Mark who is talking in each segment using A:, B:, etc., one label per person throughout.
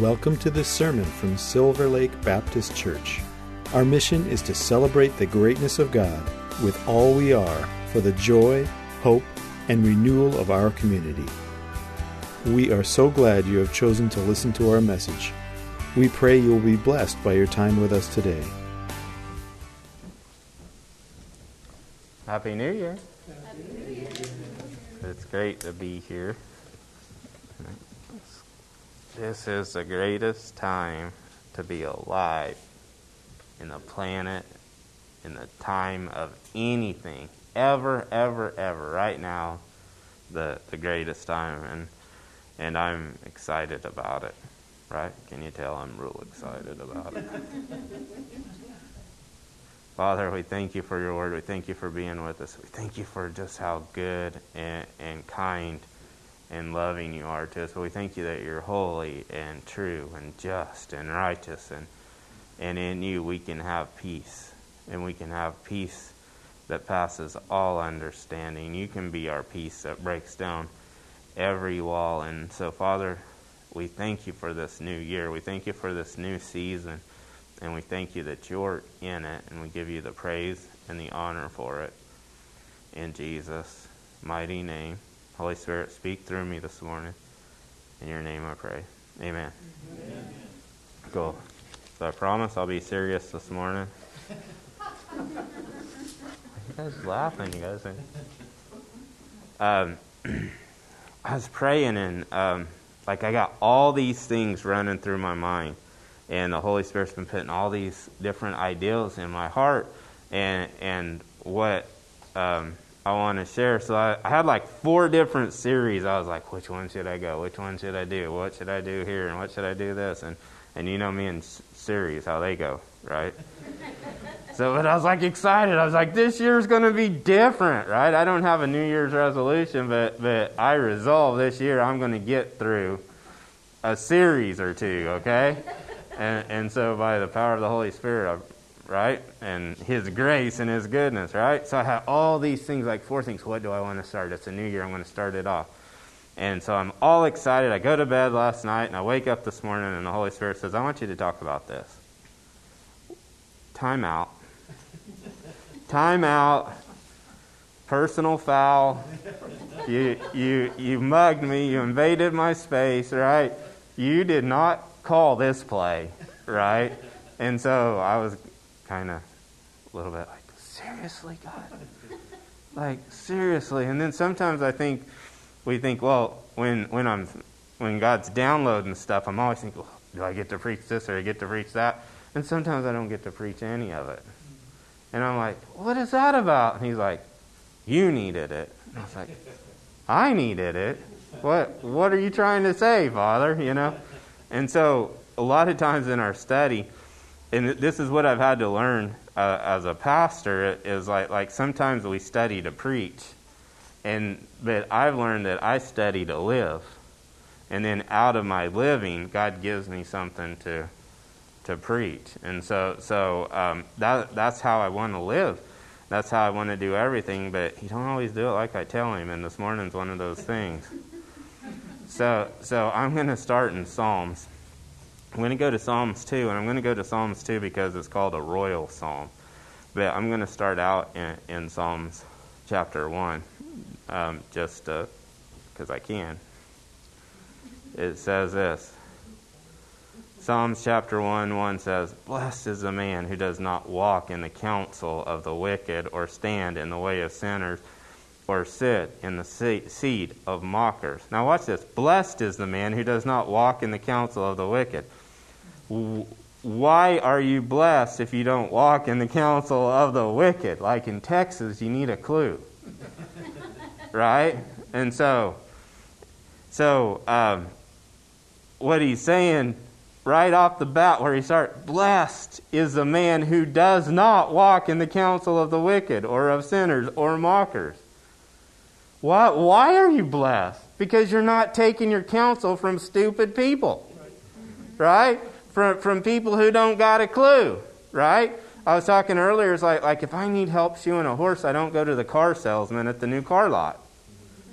A: Welcome to this sermon from Silver Lake Baptist Church. Our mission is to celebrate the greatness of God with all we are for the joy, hope, and renewal of our community. We are so glad you have chosen to listen to our message. We pray you will be blessed by your time with us today.
B: Happy New Year. It's great to be here. This is the greatest time to be alive in the planet, in the time of anything, ever, ever, ever. Right now, the the greatest time, and and I'm excited about it. Right? Can you tell I'm real excited about it? Father, we thank you for your word. We thank you for being with us. We thank you for just how good and, and kind and loving you are to us. But we thank you that you're holy and true and just and righteous. And, and in you we can have peace. And we can have peace that passes all understanding. You can be our peace that breaks down every wall. And so, Father, we thank you for this new year. We thank you for this new season. And we thank you that you're in it. And we give you the praise and the honor for it. In Jesus' mighty name. Holy Spirit, speak through me this morning. In your name I pray. Amen. Amen. Cool. So I promise I'll be serious this morning. you guys laughing, you guys. Um, I was praying and um, like I got all these things running through my mind, and the Holy Spirit's been putting all these different ideals in my heart, and and what um, I want to share. So I, I, had like four different series. I was like, which one should I go? Which one should I do? What should I do here? And what should I do this? And and you know me in series how they go, right? so, but I was like excited. I was like, this year's going to be different, right? I don't have a New Year's resolution, but but I resolve this year I'm going to get through a series or two, okay? And and so by the power of the Holy Spirit, right? And His grace and His goodness, right? So I have all these things, like four things. What do I want to start? It's a new year. I'm going to start it off. And so I'm all excited. I go to bed last night and I wake up this morning and the Holy Spirit says, I want you to talk about this. Time out. Time out. Personal foul. You, you, you mugged me. You invaded my space, right? You did not call this play, right? And so I was kind of a little bit like, seriously, God? like, seriously? And then sometimes I think, we think, well, when, when, I'm, when God's downloading stuff, I'm always thinking, well, do I get to preach this or do I get to preach that? And sometimes I don't get to preach any of it. And I'm like, what is that about? And he's like, you needed it. And I was like, I needed it. What, what are you trying to say, Father? You know? And so a lot of times in our study, and this is what I've had to learn uh, as a pastor is like like sometimes we study to preach, and but I've learned that I study to live, and then out of my living, God gives me something to to preach, and so so um, that that's how I want to live. That's how I want to do everything, but he don't always do it like I tell him, and this morning's one of those things. so so I'm going to start in Psalms. I'm going to go to Psalms 2, and I'm going to go to Psalms 2 because it's called a royal psalm. But I'm going to start out in, in Psalms chapter 1, um, just because I can. It says this Psalms chapter 1 1 says, Blessed is the man who does not walk in the counsel of the wicked, or stand in the way of sinners, or sit in the seat of mockers. Now, watch this. Blessed is the man who does not walk in the counsel of the wicked why are you blessed if you don't walk in the counsel of the wicked? Like in Texas, you need a clue. right? And so, so um, what he's saying right off the bat, where he starts, blessed is the man who does not walk in the counsel of the wicked or of sinners or mockers. Why, why are you blessed? Because you're not taking your counsel from stupid people. Right? From, from people who don't got a clue, right? I was talking earlier, it's like, like if I need help shoeing a horse, I don't go to the car salesman at the new car lot,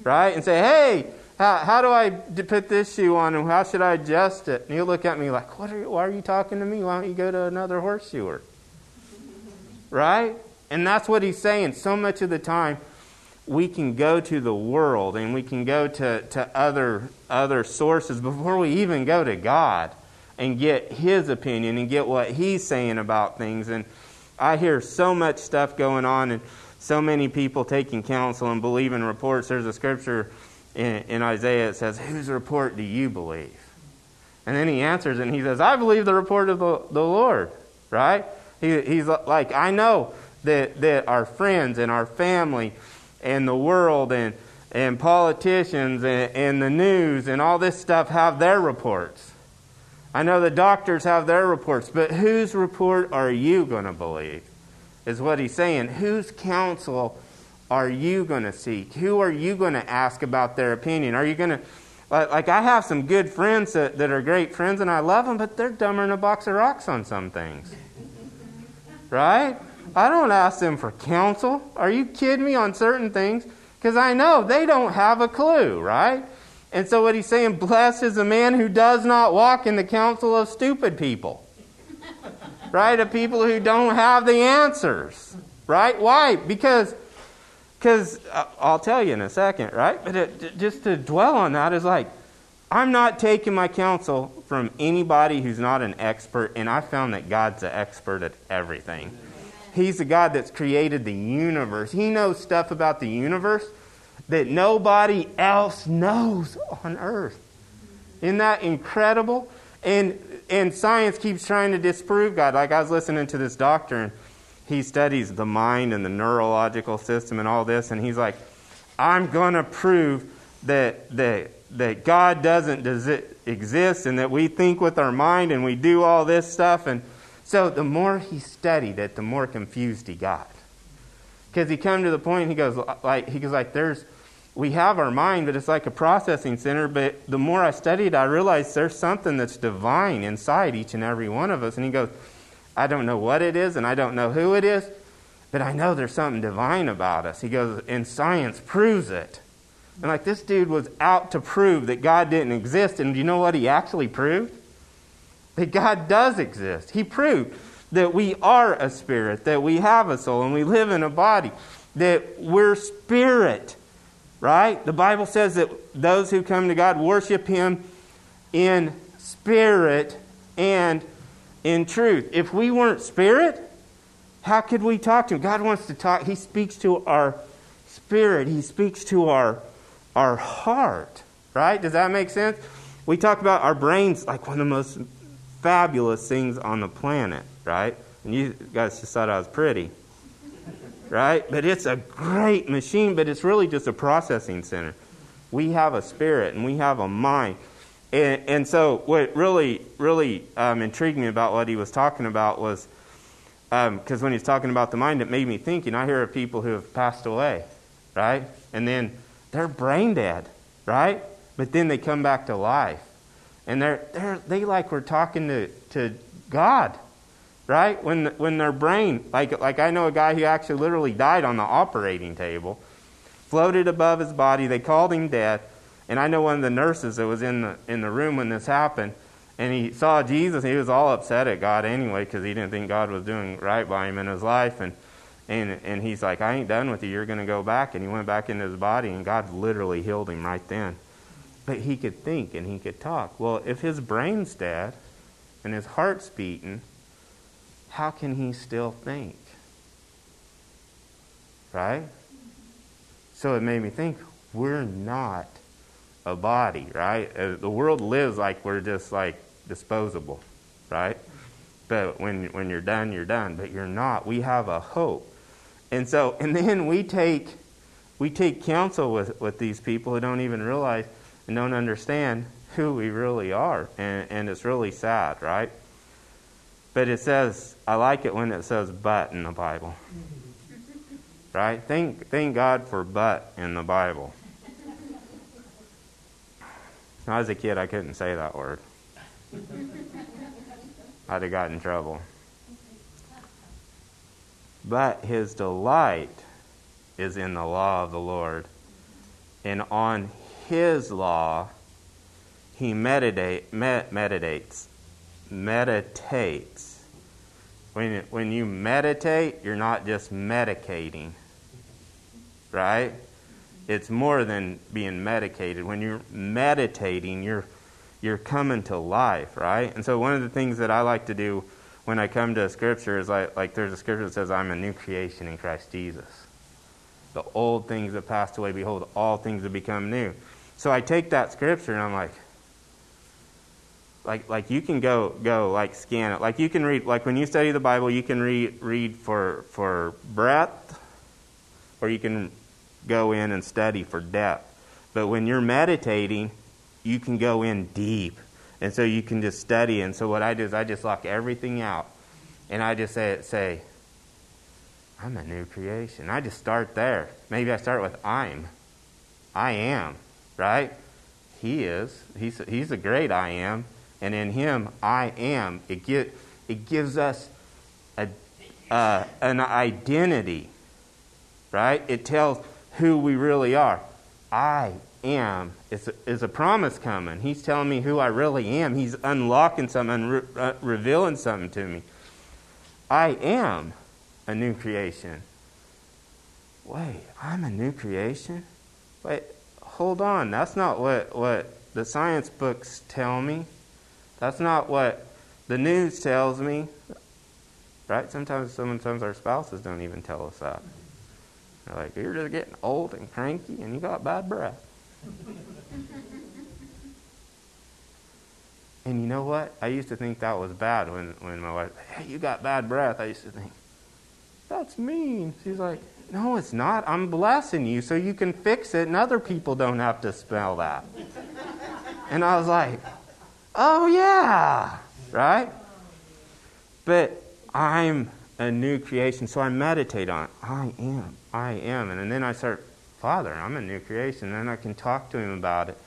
B: right? And say, hey, How, how do I put this shoe on and how should I adjust it? And he'll look at me like, what are you, why are you talking to me? Why don't you go to another horseshoer? Right? And that's what he's saying. So much of the time, we can go to the world and we can go to, to other, other sources before we even go to God and get his opinion and get what he's saying about things. And I hear so much stuff going on and so many people taking counsel and believing reports. There's a scripture in, in Isaiah, that says, Whose report do you believe? And then he answers and he says, I believe the report of the, the Lord, right? He, he's like, I know that, that our friends and our family and the world and, and politicians and, and the news and all this stuff have their reports. I know the doctors have their reports, but whose report are you going to believe? Is what he's saying. Whose counsel are you going to seek? Who are you going to ask about their opinion? Are you going to, like, I have some good friends that, that are great friends and I love them, but they're dumber than a box of rocks on some things. right? I don't ask them for counsel. Are you kidding me on certain things? Because I know they don't have a clue, right? And so what he's saying, blessed is a man who does not walk in the counsel of stupid people. right? Of people who don't have the answers. Right? Why? Because because uh, I'll tell you in a second, right? But it, just to dwell on that is like, I'm not taking my counsel from anybody who's not an expert, and I found that God's an expert at everything. He's the God that's created the universe. He knows stuff about the universe that nobody else knows on earth. Isn't that incredible? And and science keeps trying to disprove God. Like I was listening to this doctor and he studies the mind and the neurological system and all this, and he's like, I'm going to prove that, that, that God doesn't exist and that we think with our mind and we do all this stuff. And so the more he studied it, the more confused he got. Because he come to the point, he goes like he goes like there's we have our mind, but it's like a processing center. But the more I studied, I realized there's something that's divine inside each and every one of us. And he goes, I don't know what it is and I don't know who it is, but I know there's something divine about us. He goes, and science proves it. And like this dude was out to prove that God didn't exist. And do you know what he actually proved? That God does exist. He proved that we are a spirit, that we have a soul, and we live in a body, that we're spirit, right? The Bible says that those who come to God worship Him in spirit and in truth. If we weren't spirit, how could we talk to him? God wants to talk. He speaks to our spirit. He speaks to our our heart. Right? Does that make sense? We talk about our brains like one of the most fabulous things on the planet, right? And you guys just thought I was pretty. Right? But it's a great machine, but it's really just a processing center. We have a spirit and we have a mind. And, and so, what really, really um, intrigued me about what he was talking about was because um, when he's talking about the mind, it made me think. And I hear of people who have passed away, right? And then they're brain dead, right? But then they come back to life. And they're, they're, they like we're talking to, to God, right? When, when their brain, like, like I know a guy who actually literally died on the operating table, floated above his body. They called him dead. And I know one of the nurses that was in the, in the room when this happened, and he saw Jesus. He was all upset at God anyway because he didn't think God was doing right by him in his life. And, and, and he's like, I ain't done with you. You're going to go back. And he went back into his body, and God literally healed him right then. But he could think and he could talk. Well, if his brain's dead and his heart's beating, how can he still think? Right? So it made me think we're not a body, right? Uh, the world lives like we're just like disposable, right? But when when you're done, you're done. But you're not. We have a hope, and so and then we take we take counsel with with these people who don't even realize and don't understand who we really are, and and it's really sad, right? But it says I like it when it says "but" in the Bible, right? Thank thank God for "but" in the Bible when I was a kid, I couldn't say that word. I'd have got in trouble. But his delight is in the law of the Lord, and on his law, he meditate, med, meditates. Meditates. When, when you meditate, you're not just medicating, right? It's more than being medicated. When you're meditating, you're, you're coming to life, right? And so, one of the things that I like to do when I come to a scripture is like, like there's a scripture that says, I'm a new creation in Christ Jesus. The old things have passed away. Behold, all things have become new. So I take that scripture and I'm like, like, like you can go, go like scan it. Like you can read, like when you study the Bible, you can read, read for, for breadth, or you can go in and study for depth. But when you're meditating, you can go in deep. And so you can just study. And so what I do is I just lock everything out. And I just say, say I'm a new creation. I just start there. Maybe I start with I'm. I am, right? He is. He's, he's a great I am. And in him, I am. It, get, it gives us a, uh, an identity, right? It tells who we really are. I am is a, is a promise coming. He's telling me who I really am. He's unlocking something, re- uh, revealing something to me. I am a new creation. Wait, I'm a new creation? Wait, hold on. That's not what, what the science books tell me. That's not what the news tells me. Right? Sometimes, sometimes our spouses don't even tell us that. They're like, you're just getting old and cranky and you got bad breath. and you know what? I used to think that was bad when, when my wife, hey, you got bad breath. I used to think, that's mean. She's like, No, it's not. I'm blessing you so you can fix it and other people don't have to smell that. and I was like, Oh, yeah. Right? But I'm a new creation, so I meditate on it. I am. I am. And then I start, Father, I'm a new creation. And then I can talk to Him about it.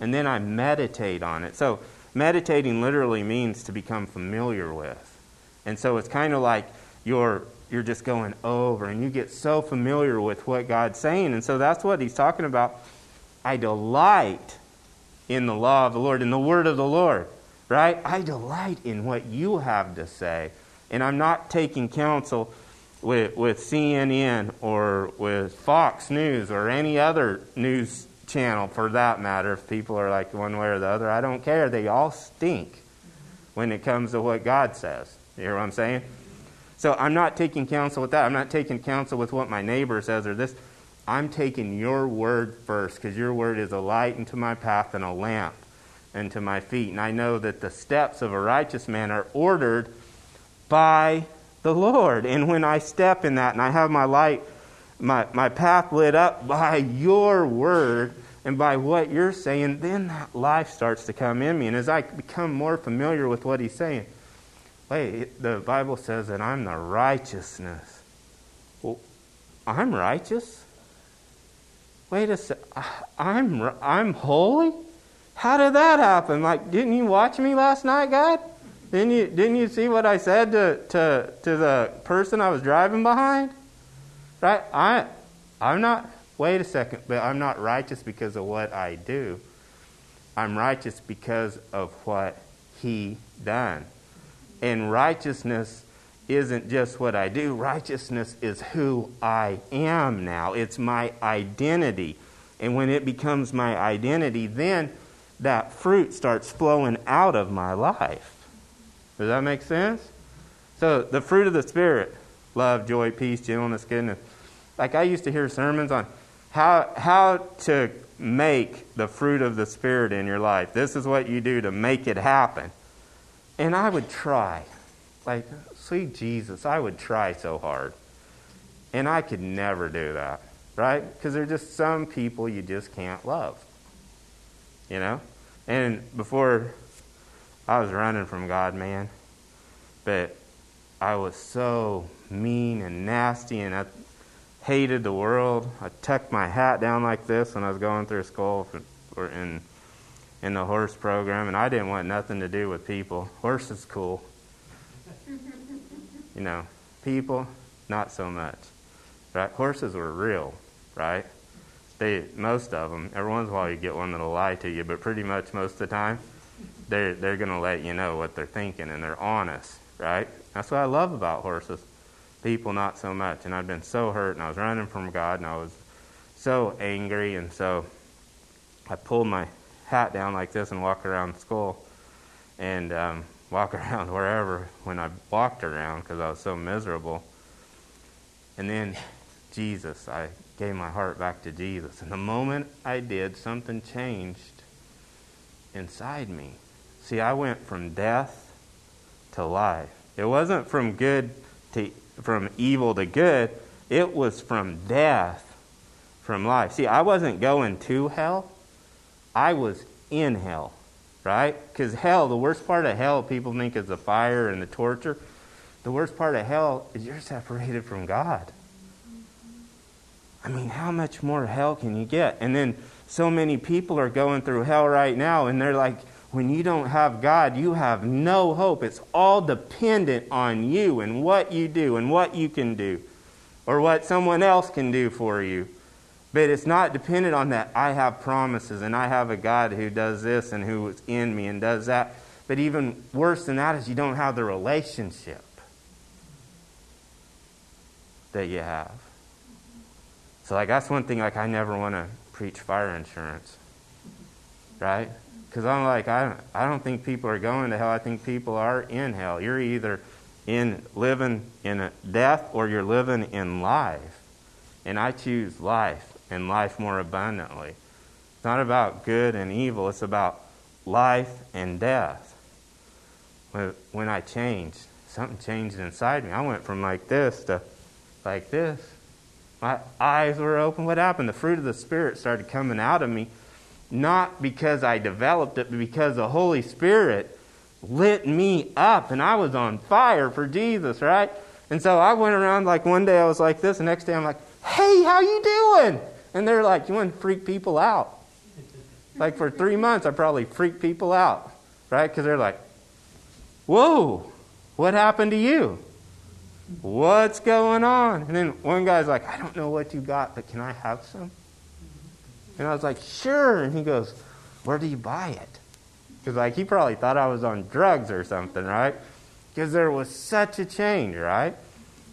B: And then I meditate on it. So, meditating literally means to become familiar with. And so it's kind of like you're you're just going over and you get so familiar with what God's saying. And so that's what he's talking about. I delight in the law of the Lord, in the word of the Lord, right? I delight in what you have to say. And I'm not taking counsel with, with CNN or with Fox News or any other news channel for that matter. If people are like one way or the other, I don't care. They all stink when it comes to what God says. You hear what I'm saying? So I'm not taking counsel with that. I'm not taking counsel with what my neighbor says or this. I'm taking your word first because your word is a light into my path and a lamp unto my feet. And I know that the steps of a righteous man are ordered by the Lord. And when I step in that and I have my light, my, my path lit up by your word and by what you're saying, then that life starts to come in me. And as I become more familiar with what he's saying, Wait, the Bible says that I'm the righteousness. Well, I'm righteous? Wait a sec. I'm, I'm holy? How did that happen? Like, didn't you watch me last night, God? Didn't you, didn't you see what I said to, to, to the person I was driving behind? Right? I, I'm not, wait a second, but I'm not righteous because of what I do. I'm righteous because of what He done. And righteousness isn't just what I do, righteousness is who I am now. It's my identity. And when it becomes my identity, then that fruit starts flowing out of my life. Does that make sense? So, the fruit of the Spirit love, joy, peace, gentleness, goodness. Like I used to hear sermons on how, how to make the fruit of the Spirit in your life. This is what you do to make it happen. And I would try. Like, sweet Jesus, I would try so hard. And I could never do that, right? Because there's just some people you just can't love. You know? And before I was running from God, man, but I was so mean and nasty and I hated the world. I tucked my hat down like this when I was going through school or in in the horse program, and I didn't want nothing to do with people. Horse is cool. You know, people, not so much. Right? Horses were real, right? they most of them. Every once in a while, you get one that'll lie to you, but pretty much most of the time, they're they're going to let you know what they're thinking and they're honest, right? That's what I love about horses. People, not so much. And I've been so hurt, and I was running from God, and I was so angry, and so I pulled my hat down like this and walked around school, and um, walk around wherever when I walked around because I was so miserable. And then Jesus, I gave my heart back to Jesus. And the moment I did, something changed inside me. See, I went from death to life. It wasn't from good to from evil to good. It was from death from life. See, I wasn't going to hell. I was in hell, right? Because hell, the worst part of hell, people think is the fire and the torture. The worst part of hell is you're separated from God. I mean, how much more hell can you get? And then so many people are going through hell right now, and they're like, when you don't have God, you have no hope. It's all dependent on you and what you do and what you can do or what someone else can do for you. But it's not dependent on that. I have promises and I have a God who does this and who is in me and does that. But even worse than that is you don't have the relationship that you have. So like that's one thing like I never want to preach fire insurance. Right? Cuz I'm like I I don't think people are going to hell. I think people are in hell. You're either in living in death or you're living in life. And I choose life and life more abundantly. It's not about good and evil, it's about life and death. When, I changed, something changed inside me. I went from like this to like this. My eyes were open. What happened? The fruit of the Spirit started coming out of me, not because I developed it, but because the Holy Spirit lit me up and I was on fire for Jesus, right? And so I went around like one day I was like this, the next day I'm like, hey, how you doing? And they're like, you want to freak people out. Like for three months, I probably freaked people out, right? Because they're like, whoa, what happened to you? What's going on? And then one guy's like, I don't know what you got, but can I have some? And I was like, sure. And he goes, where do you buy it? Because like he probably thought I was on drugs or something, right? Because there was such a change, right?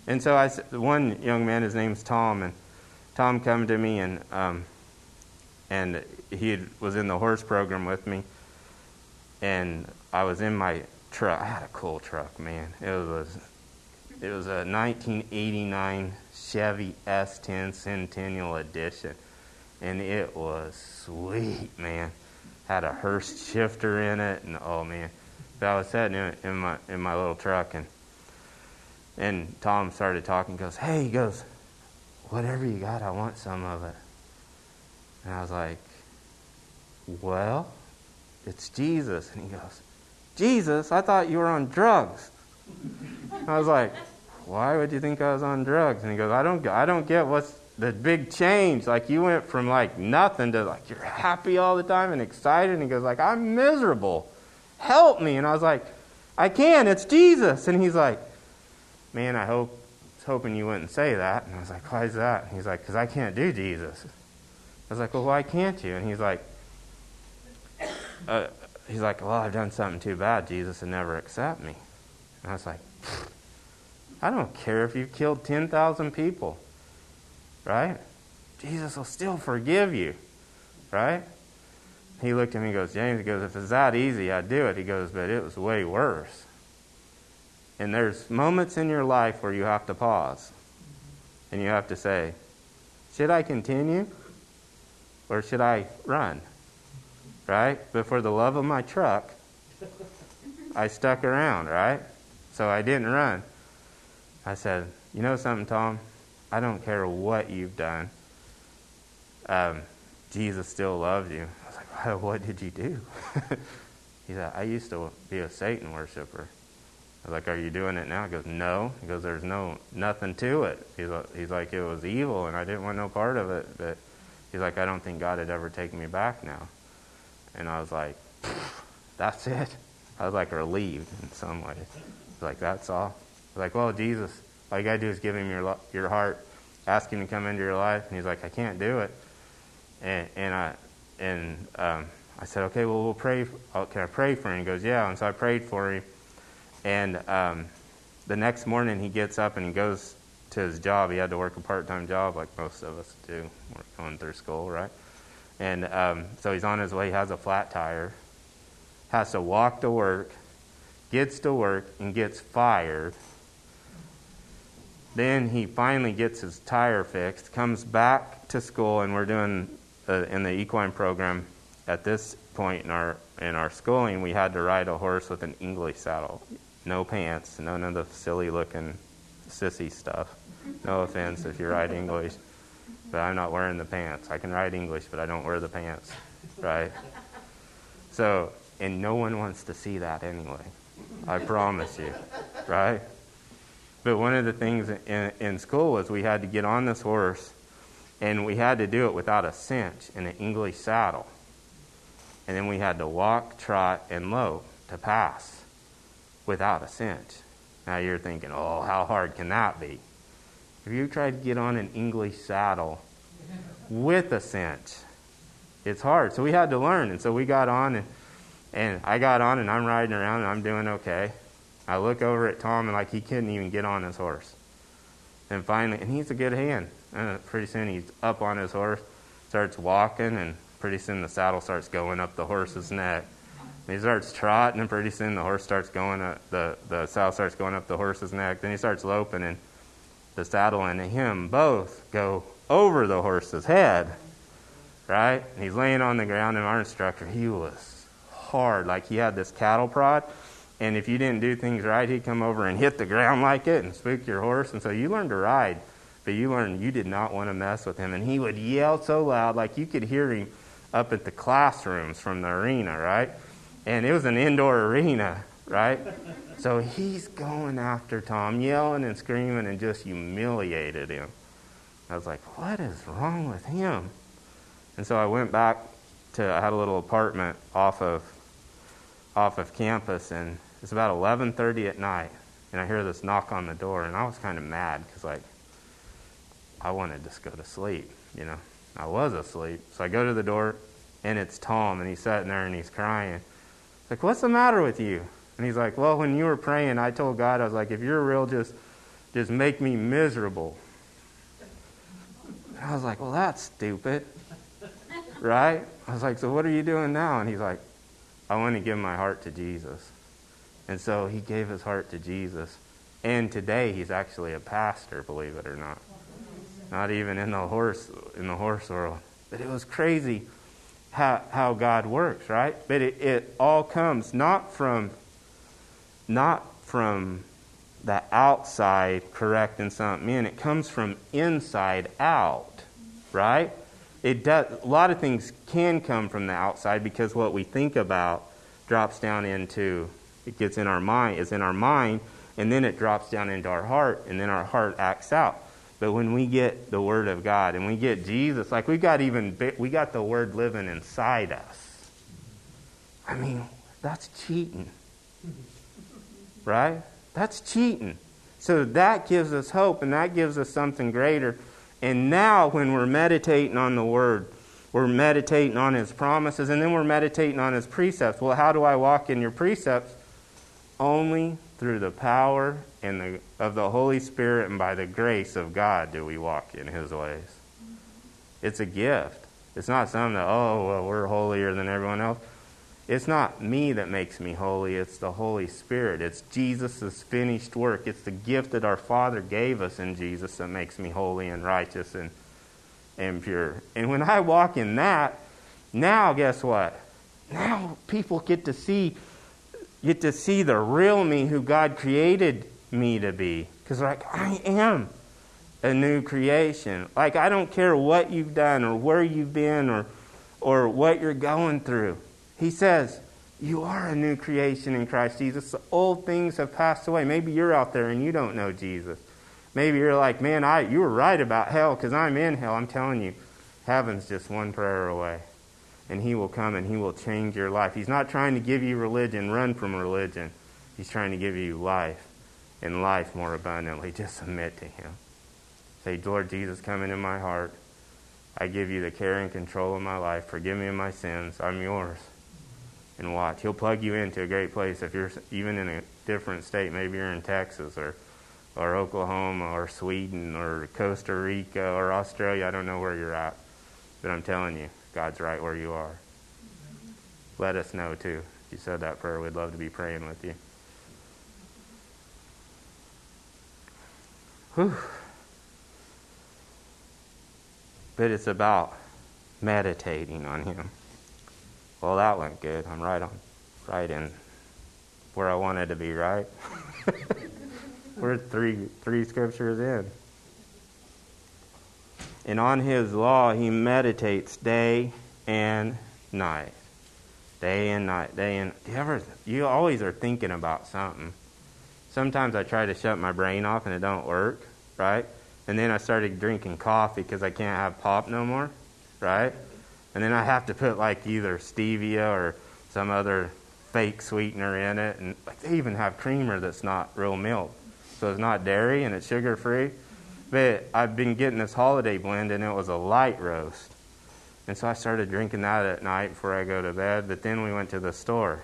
B: And so I, one young man, his name's Tom, and Tom come to me and um, and he was in the horse program with me, and I was in my truck. I had a cool truck, man. It was it was a 1989 Chevy S10 Centennial Edition, and it was sweet, man. Had a Hurst shifter in it, and oh man, but I was sitting in, in my in my little truck, and and Tom started talking. Goes, hey, he goes, whatever you got, I want some of it. And I was like, well, it's Jesus. And he goes, Jesus? I thought you were on drugs. I was like, why would you think I was on drugs? And he goes, I don't, I don't get what's the big change. Like you went from like nothing to like you're happy all the time and excited. And he goes like, I'm miserable. Help me. And I was like, I can. It's Jesus. And he's like, man, I hope hoping you wouldn't say that. And I was like, why is that? And he's like, because I can't do Jesus. I was like, well, why can't you? And he's like, uh, he's like, well, I've done something too bad, Jesus, and never accept me. And I was like, I don't care if you've killed 10,000 people, right? Jesus will still forgive you, right? He looked at me and he goes, James, he goes, if it's that easy, I'd do it. He goes, but it was way worse. And there's moments in your life where you have to pause and you have to say, should I continue or should I run? Right? But for the love of my truck, I stuck around, right? So I didn't run. I said, You know something, Tom? I don't care what you've done. Um, Jesus still loves you. I was like, What did you do? he said, I used to be a Satan worshiper. I was like, "Are you doing it now?" He goes, "No." He goes, "There's no nothing to it." He's like, he's like, "It was evil, and I didn't want no part of it." But he's like, "I don't think God had ever taken me back now." And I was like, "That's it." I was like relieved in some ways. like, "That's all." Was like, "Well, Jesus, all you gotta do is give him your your heart, ask him to come into your life." And he's like, "I can't do it." and, and I and um, I said, okay, well we'll pray. Oh, can I pray for him? He goes, yeah. And so I prayed for him, and um, the next morning he gets up and he goes to his job. He had to work a part-time job like most of us do. We're going through school, right? And um, so he's on his way. He has a flat tire. Has to walk to work. Gets to work and gets fired. Then he finally gets his tire fixed. Comes back to school, and we're doing uh, in the equine program. At this point in our in our schooling, we had to ride a horse with an English saddle, no pants, none of the silly looking sissy stuff. No offense if you ride English, but I'm not wearing the pants. I can ride English, but I don't wear the pants, right? So, and no one wants to see that anyway. I promise you, right? But one of the things in, in school was we had to get on this horse, and we had to do it without a cinch in an English saddle. And then we had to walk, trot, and lope to pass without a cinch. Now you're thinking, oh, how hard can that be? If you try to get on an English saddle with a cinch, it's hard. So we had to learn. And so we got on, and, and I got on, and I'm riding around, and I'm doing okay. I look over at Tom, and like he couldn't even get on his horse. And finally, and he's a good hand. And uh, pretty soon he's up on his horse, starts walking, and pretty soon the saddle starts going up the horse's neck. And he starts trotting, and pretty soon the horse starts going up, the, the saddle starts going up the horse's neck. Then he starts loping, and the saddle and him both go over the horse's head. Right? And he's laying on the ground, and our instructor, he was hard. Like he had this cattle prod. And if you didn't do things right, he'd come over and hit the ground like it and spook your horse. And so you learned to ride, but you learned you did not want to mess with him. And he would yell so loud, like you could hear him up at the classrooms from the arena, right? And it was an indoor arena, right? So he's going after Tom, yelling and screaming and just humiliated him. I was like, what is wrong with him? And so I went back to, I had a little apartment off of, off of campus, and it's about 11:30 at night, and I hear this knock on the door, and I was kind of mad because like I wanted to just go to sleep, you know. I was asleep, so I go to the door, and it's Tom, and he's sitting there and he's crying. Like, what's the matter with you? And he's like, well, when you were praying, I told God, I was like, if you're real, just just make me miserable. And I was like, well, that's stupid, right? I was like, so what are you doing now? And he's like, I want to give my heart to Jesus. And so he gave his heart to Jesus. And today he's actually a pastor, believe it or not. Not even in the horse in the horse world. But it was crazy how, how God works, right? But it, it all comes not from not from the outside correcting something in. It comes from inside out, right? It does a lot of things can come from the outside because what we think about drops down into it gets in our mind, is in our mind, and then it drops down into our heart, and then our heart acts out. But when we get the Word of God and we get Jesus, like we got even we got the Word living inside us. I mean, that's cheating, right? That's cheating. So that gives us hope, and that gives us something greater. And now, when we're meditating on the Word, we're meditating on His promises, and then we're meditating on His precepts. Well, how do I walk in your precepts? Only through the power and the, of the Holy Spirit and by the grace of God do we walk in His ways. It's a gift. It's not something that, oh, well, we're holier than everyone else. It's not me that makes me holy, it's the Holy Spirit. It's Jesus' finished work. It's the gift that our Father gave us in Jesus that makes me holy and righteous and, and pure. And when I walk in that, now guess what? Now people get to see get to see the real me who God created me to be. Because, like, I am a new creation. Like, I don't care what you've done or where you've been or, or what you're going through. He says, You are a new creation in Christ Jesus. The old things have passed away. Maybe you're out there and you don't know Jesus. Maybe you're like, Man, I, you were right about hell because I'm in hell. I'm telling you, heaven's just one prayer away and He will come and He will change your life. He's not trying to give you religion, run from religion. He's trying to give you life and life more abundantly. Just submit to Him. Say, Lord Jesus, come into my heart. I give you the care and control of my life. Forgive me of my sins. I'm yours. And watch. He'll plug you into a great place if you're even in a different state. Maybe you're in Texas or, or Oklahoma or Sweden or Costa Rica or Australia. I don't know where you're at. But I'm telling you, God's right where you are. Let us know, too. If you said that prayer, we'd love to be praying with you. Whew. But it's about meditating on Him. Well, that went good. I'm right on, right in where I wanted to be. Right? We're three three scriptures in. And on His law, He meditates day and night, day and night, day and. Do you ever? You always are thinking about something. Sometimes I try to shut my brain off and it don't work, right? And then I started drinking coffee because I can't have pop no more, right? And then I have to put like either stevia or some other fake sweetener in it. And like they even have creamer that's not real milk. So it's not dairy and it's sugar free. But I've been getting this holiday blend and it was a light roast. And so I started drinking that at night before I go to bed. But then we went to the store.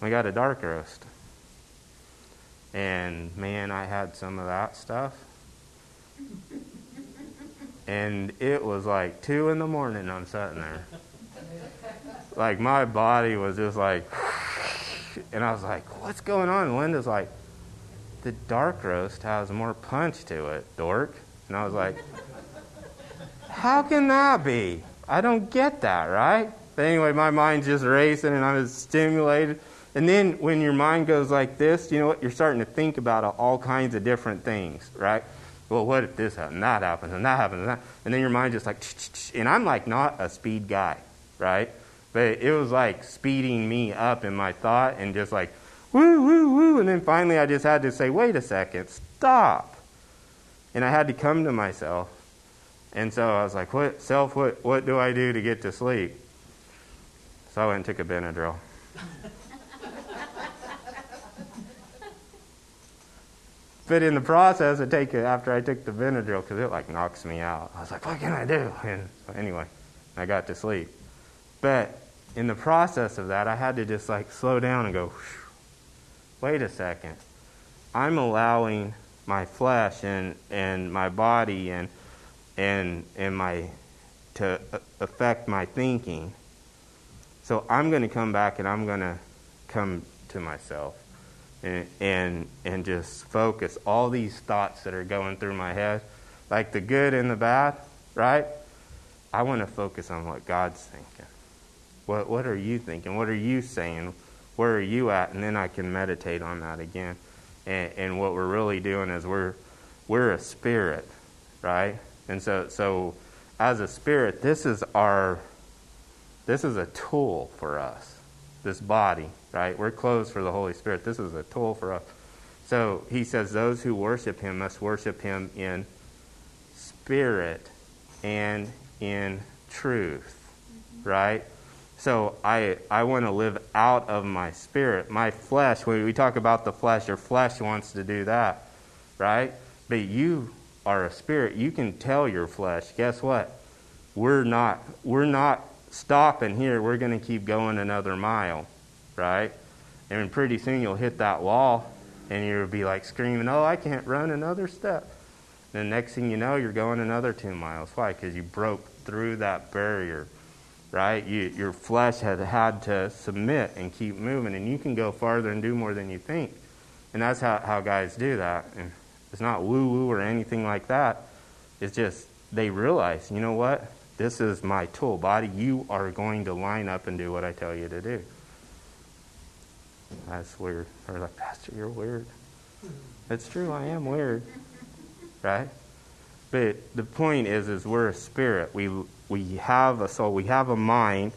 B: We got a dark roast. And man, I had some of that stuff. And it was like two in the morning, I'm sitting there. Like my body was just like, and I was like, what's going on? Linda's like, the dark roast has more punch to it, dork. And I was like, how can that be? I don't get that, right? But anyway, my mind's just racing and I was stimulated. And then when your mind goes like this, you know what? You're starting to think about all kinds of different things, right? Well, what if this happens, that happens, and that happens, and that? And then your mind just like, and I'm like not a speed guy, right? But it was like speeding me up in my thought and just like, woo, woo, woo. And then finally I just had to say, wait a second, stop. And I had to come to myself. And so I was like, what, self, what, what do I do to get to sleep? So I went and took a Benadryl. But in the process, I take it after I took the Benadryl because it like knocks me out. I was like, what can I do? And anyway, I got to sleep. But in the process of that, I had to just like slow down and go, wait a second. I'm allowing my flesh and, and my body and and and my to affect my thinking. So I'm going to come back and I'm going to come to myself and, and, and just focus all these thoughts that are going through my head, like the good and the bad, right? I want to focus on what God's thinking. What, what are you thinking? What are you saying? Where are you at? And then I can meditate on that again. And, and what we're really doing is we're, we're a spirit, right? And so, so as a spirit, this is our, this is a tool for us, this body right? We're closed for the Holy Spirit. This is a tool for us. So he says, Those who worship him must worship him in spirit and in truth, mm-hmm. right? So I, I want to live out of my spirit. My flesh, when we talk about the flesh, your flesh wants to do that, right? But you are a spirit. You can tell your flesh, guess what? We're not, we're not stopping here. We're going to keep going another mile right? And pretty soon you'll hit that wall and you'll be like screaming, Oh, I can't run another step. And the next thing you know, you're going another two miles. Why? Because you broke through that barrier, right? You, your flesh has had to submit and keep moving, and you can go farther and do more than you think. And that's how, how guys do that. And it's not woo woo or anything like that. It's just they realize, you know what? This is my tool. Body, you are going to line up and do what I tell you to do. That's weird. Or like, Pastor, you're weird. It's true, I am weird. Right? But the point is, is we're a spirit. We we have a soul. We have a mind,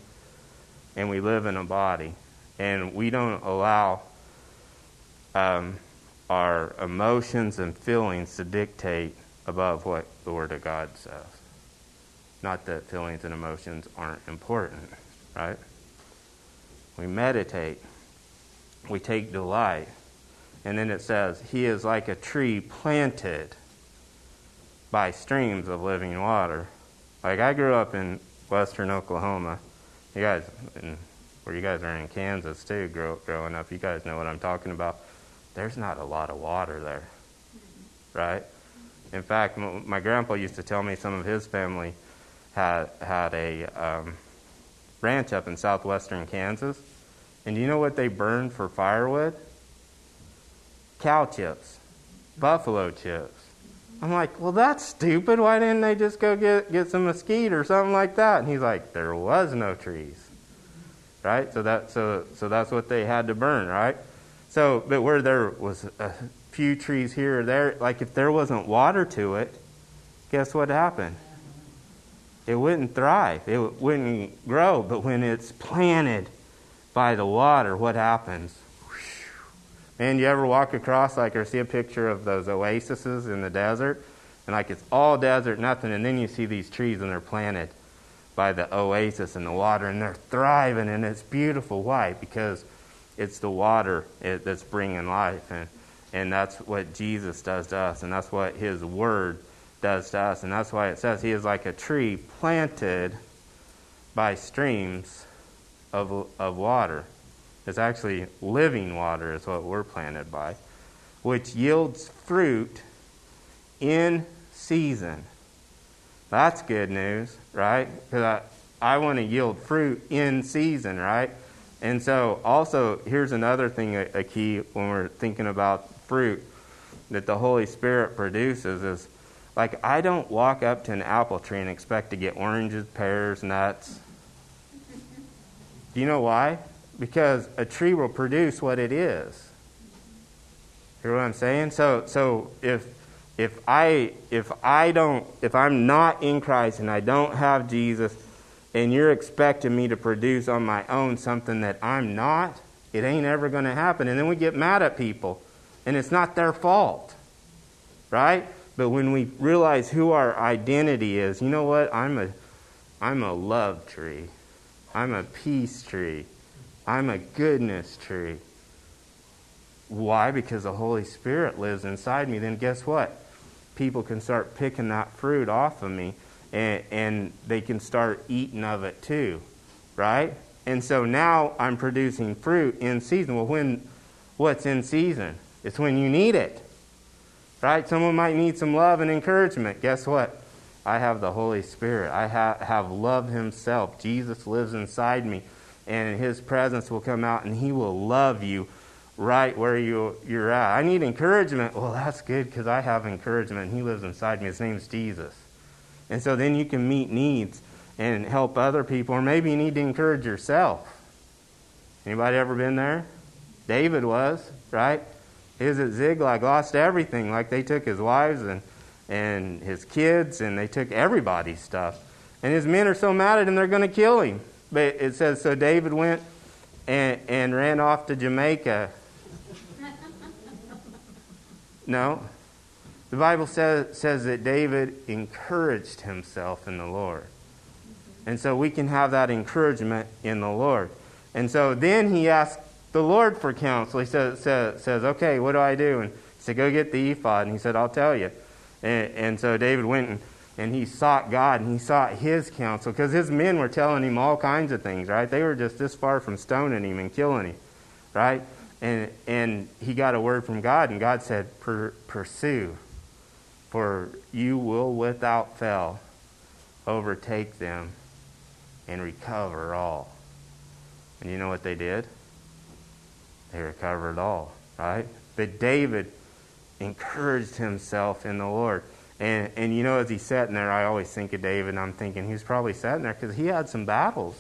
B: and we live in a body, and we don't allow um, our emotions and feelings to dictate above what the Word of God says. Not that feelings and emotions aren't important, right? We meditate we take delight. And then it says, He is like a tree planted by streams of living water. Like I grew up in western Oklahoma. You guys, and where you guys are in Kansas too, grow, growing up, you guys know what I'm talking about. There's not a lot of water there, right? In fact, my grandpa used to tell me some of his family had had a um, ranch up in southwestern Kansas, and do you know what they burned for firewood? Cow chips, buffalo chips. I'm like, well, that's stupid. Why didn't they just go get, get some mesquite or something like that? And he's like, there was no trees. Right? So that so so that's what they had to burn, right? So but where there was a few trees here or there, like if there wasn't water to it, guess what happened? It wouldn't thrive. It wouldn't grow. But when it's planted by the water, what happens? Man, you ever walk across like or see a picture of those oases in the desert? And like it's all desert, nothing, and then you see these trees and they're planted by the oasis and the water and they're thriving and it's beautiful. Why? Because it's the water that's bringing life. And, and that's what Jesus does to us, and that's what His Word does to us. And that's why it says He is like a tree planted by streams of, of water. It's actually living water, is what we're planted by, which yields fruit in season. That's good news, right? Because I, I want to yield fruit in season, right? And so, also, here's another thing a, a key when we're thinking about fruit that the Holy Spirit produces is like I don't walk up to an apple tree and expect to get oranges, pears, nuts. Do you know why? Because a tree will produce what it is. Hear what I'm saying? So, so if if I if I don't if I'm not in Christ and I don't have Jesus, and you're expecting me to produce on my own something that I'm not, it ain't ever going to happen. And then we get mad at people, and it's not their fault, right? But when we realize who our identity is, you know what? I'm a I'm a love tree. I'm a peace tree. I'm a goodness tree. Why? Because the Holy Spirit lives inside me. Then guess what? People can start picking that fruit off of me and, and they can start eating of it too. Right? And so now I'm producing fruit in season. Well, when what's in season? It's when you need it. Right? Someone might need some love and encouragement. Guess what? I have the Holy Spirit. I ha- have love Himself. Jesus lives inside me and his presence will come out and he will love you right where you, you're at. I need encouragement. Well, that's good because I have encouragement. He lives inside me. His name's Jesus. And so then you can meet needs and help other people, or maybe you need to encourage yourself. Anybody ever been there? David was, right? He was at Ziklag, lost everything. Like they took his wives and, and his kids, and they took everybody's stuff. And his men are so mad at him, they're going to kill him. But it says, so David went and, and ran off to Jamaica. no. The Bible says, says that David encouraged himself in the Lord. And so we can have that encouragement in the Lord. And so then he asked the Lord for counsel. He says, says, says okay, what do I do? And he said, go get the ephod. And he said, I'll tell you. And, and so David went and and he sought God and he sought his counsel because his men were telling him all kinds of things, right? They were just this far from stoning him and killing him, right? And, and he got a word from God, and God said, Pursue, for you will without fail overtake them and recover all. And you know what they did? They recovered all, right? But David encouraged himself in the Lord. And, and you know, as he's sitting there, I always think of David, and I'm thinking he was probably sitting there because he had some battles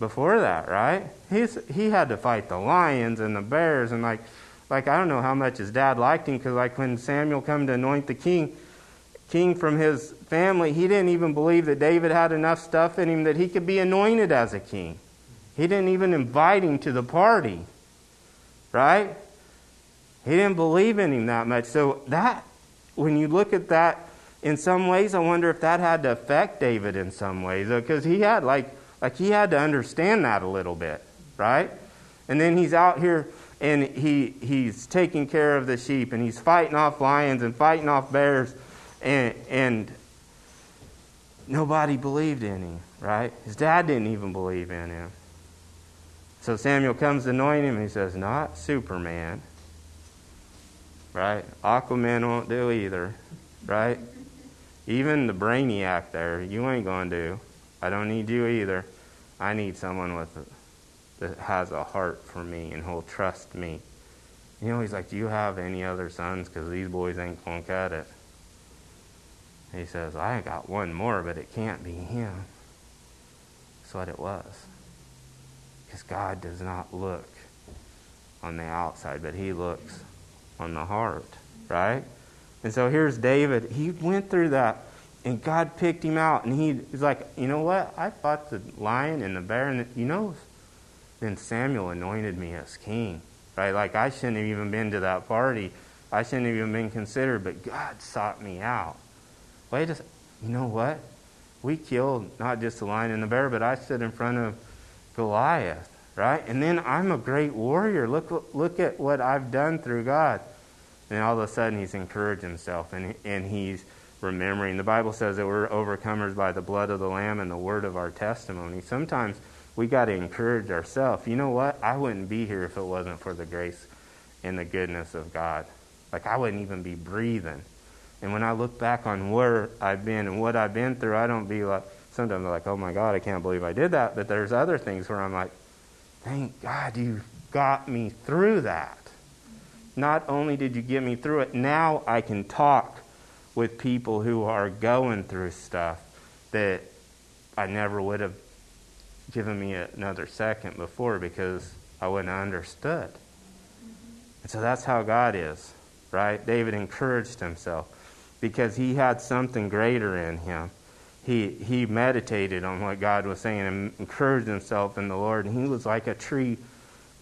B: before that, right? He's, he had to fight the lions and the bears, and like, like I don't know how much his dad liked him because, like, when Samuel come to anoint the king, king from his family, he didn't even believe that David had enough stuff in him that he could be anointed as a king. He didn't even invite him to the party, right? He didn't believe in him that much. So that when you look at that, in some ways, I wonder if that had to affect David in some ways, because he had like like he had to understand that a little bit, right? And then he's out here and he he's taking care of the sheep and he's fighting off lions and fighting off bears and and nobody believed in him, right? His dad didn't even believe in him. So Samuel comes to anoint him, and he says, Not Superman, right? Aquaman won't do either, right? Even the brainiac there, you ain't going to do. I don't need you either. I need someone with that has a heart for me and who'll trust me. You know, he's like, Do you have any other sons? Because these boys ain't going to cut it. He says, I got one more, but it can't be him. That's what it was. Because God does not look on the outside, but he looks on the heart, right? And so here's David. He went through that, and God picked him out, and he like, you know what? I fought the lion and the bear, and you know, then Samuel anointed me as king, right? Like I shouldn't have even been to that party. I shouldn't have even been considered, but God sought me out. Wait a you know what? We killed not just the lion and the bear, but I stood in front of Goliath, right? And then I'm a great warrior. Look, look at what I've done through God. And all of a sudden, he's encouraged himself and, and he's remembering. The Bible says that we're overcomers by the blood of the Lamb and the word of our testimony. Sometimes we got to encourage ourselves. You know what? I wouldn't be here if it wasn't for the grace and the goodness of God. Like, I wouldn't even be breathing. And when I look back on where I've been and what I've been through, I don't be like, sometimes I'm like, oh my God, I can't believe I did that. But there's other things where I'm like, thank God you got me through that. Not only did you get me through it, now I can talk with people who are going through stuff that I never would have given me another second before because I wouldn't have understood. And so that's how God is, right? David encouraged himself because he had something greater in him. He, he meditated on what God was saying and encouraged himself in the Lord. And he was like a tree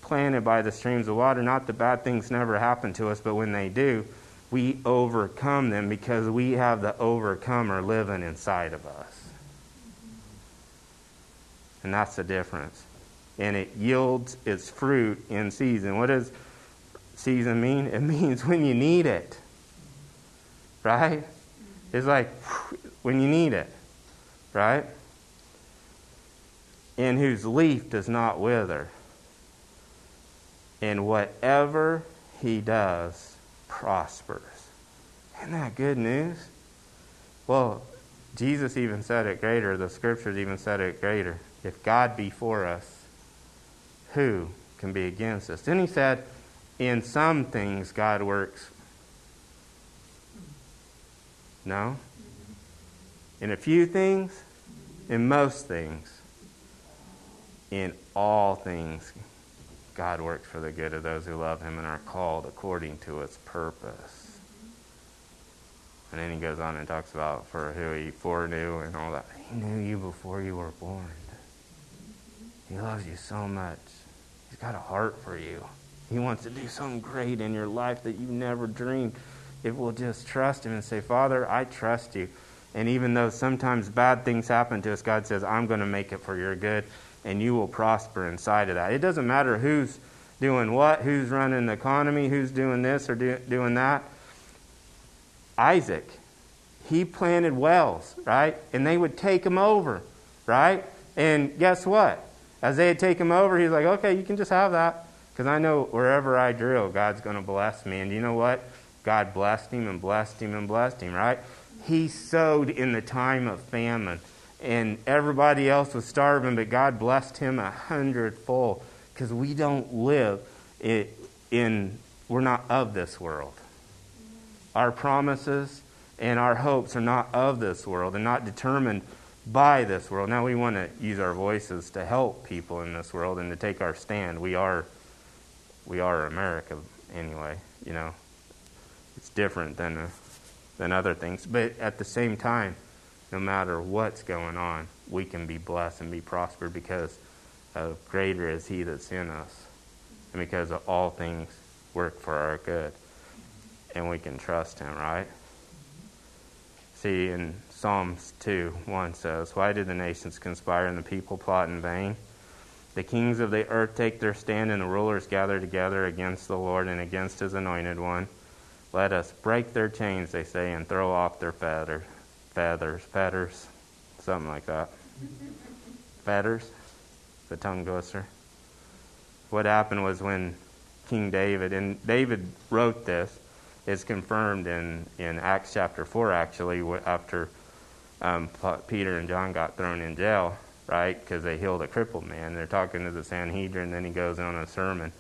B: planted by the streams of water. Not that bad things never happen to us, but when they do, we overcome them because we have the overcomer living inside of us. And that's the difference. And it yields its fruit in season. What does season mean? It means when you need it right? It's like when you need it, right? In whose leaf does not wither. And whatever he does prospers. Isn't that good news? Well, Jesus even said it greater. The scriptures even said it greater. If God be for us, who can be against us? Then he said, in some things God works no. In a few things, in most things, in all things, God works for the good of those who love Him and are called according to His purpose. And then he goes on and talks about for who He foreknew and all that. He knew you before you were born. He loves you so much. He's got a heart for you. He wants to do something great in your life that you never dreamed if we'll just trust Him and say, Father, I trust you. And even though sometimes bad things happen to us, God says, I'm going to make it for your good, and you will prosper inside of that. It doesn't matter who's doing what, who's running the economy, who's doing this or do, doing that. Isaac, he planted wells, right? And they would take him over, right? And guess what? As they would take him over, he's like, okay, you can just have that. Because I know wherever I drill, God's going to bless me. And you know what? God blessed him and blessed him and blessed him, right? He sowed in the time of famine, and everybody else was starving, but God blessed him a hundredfold because we don't live in, we're not of this world. Our promises and our hopes are not of this world and not determined by this world. Now we want to use our voices to help people in this world and to take our stand. We are we are America anyway, you know it's different than, uh, than other things. But at the same time, no matter what's going on, we can be blessed and be prospered because of greater is He that's in us. And because of all things work for our good. And we can trust Him, right? See, in Psalms 2 1 says, Why do the nations conspire and the people plot in vain? The kings of the earth take their stand, and the rulers gather together against the Lord and against his anointed one. Let us break their chains, they say, and throw off their feather, feathers, fetters. something like that. Fetters, the tongue twister. What happened was when King David, and David wrote this, is confirmed in, in Acts chapter 4, actually, after um, Peter and John got thrown in jail, right? Because they healed a crippled man. They're talking to the Sanhedrin, then he goes on a sermon.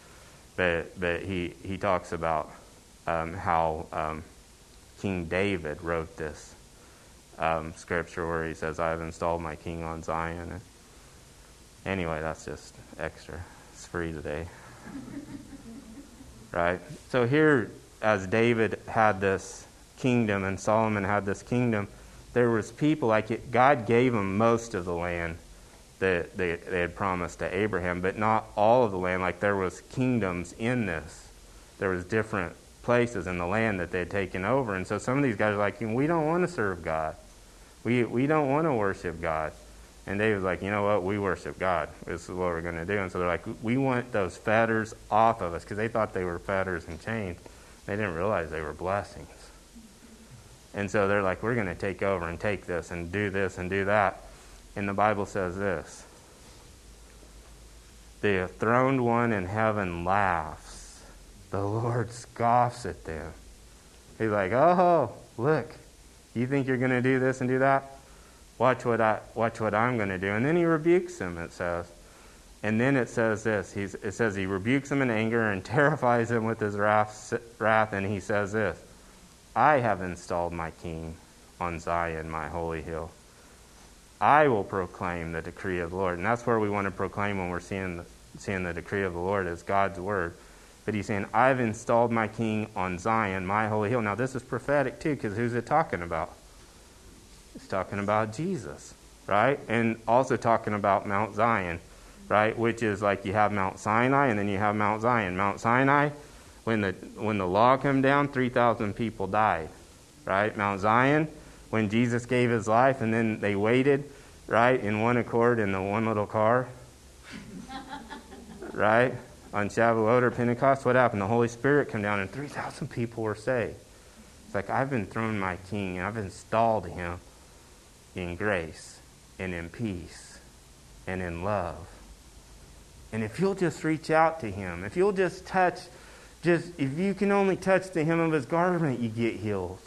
B: But, but he, he talks about um, how um, King David wrote this um, scripture where he says, I have installed my king on Zion. Anyway, that's just extra. It's free today. right? So here, as David had this kingdom and Solomon had this kingdom, there was people like God gave them most of the land that they, they had promised to Abraham, but not all of the land. Like there was kingdoms in this. There was different places in the land that they had taken over. And so some of these guys are like, we don't want to serve God. We, we don't want to worship God. And David's like, you know what? We worship God. This is what we're going to do. And so they're like, we want those fetters off of us because they thought they were fetters and chains. They didn't realize they were blessings. And so they're like, we're going to take over and take this and do this and do that. And the Bible says this The throned one in heaven laughs, the Lord scoffs at them. He's like, oh, look, you think you're going to do this and do that? Watch what, I, watch what I'm going to do. And then he rebukes them, it says. And then it says this He's, it says he rebukes them in anger and terrifies them with his wrath, wrath, and he says this I have installed my king on Zion, my holy hill. I will proclaim the decree of the Lord. And that's where we want to proclaim when we're seeing the, seeing the decree of the Lord as God's word. But he's saying, I've installed my king on Zion, my holy hill. Now, this is prophetic too, because who's it talking about? It's talking about Jesus, right? And also talking about Mount Zion, right? Which is like you have Mount Sinai and then you have Mount Zion. Mount Sinai, when the, when the law came down, 3,000 people died, right? Mount Zion, when Jesus gave his life and then they waited, right, in one accord in the one little car, right? On Shavuot or Pentecost, what happened? The Holy Spirit came down and 3,000 people were saved. It's like I've been thrown my king and I've installed him in grace and in peace and in love. And if you'll just reach out to him, if you'll just touch, just if you can only touch the hem of his garment, you get healed.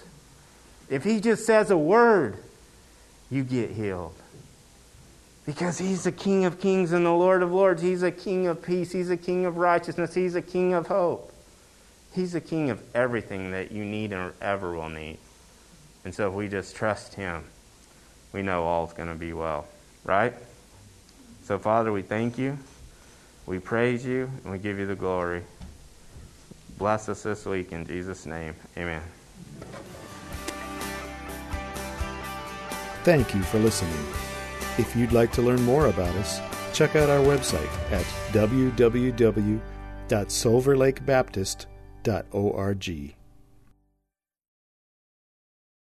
B: If he just says a word, you get healed. Because he's the King of kings and the Lord of lords. He's a King of peace. He's a King of righteousness. He's a King of hope. He's the King of everything that you need or ever will need. And so if we just trust him, we know all's going to be well. Right? So, Father, we thank you. We praise you and we give you the glory. Bless us this week in Jesus' name. Amen.
A: Thank you for listening. If you'd like to learn more about us, check out our website at www.silverlakebaptist.org.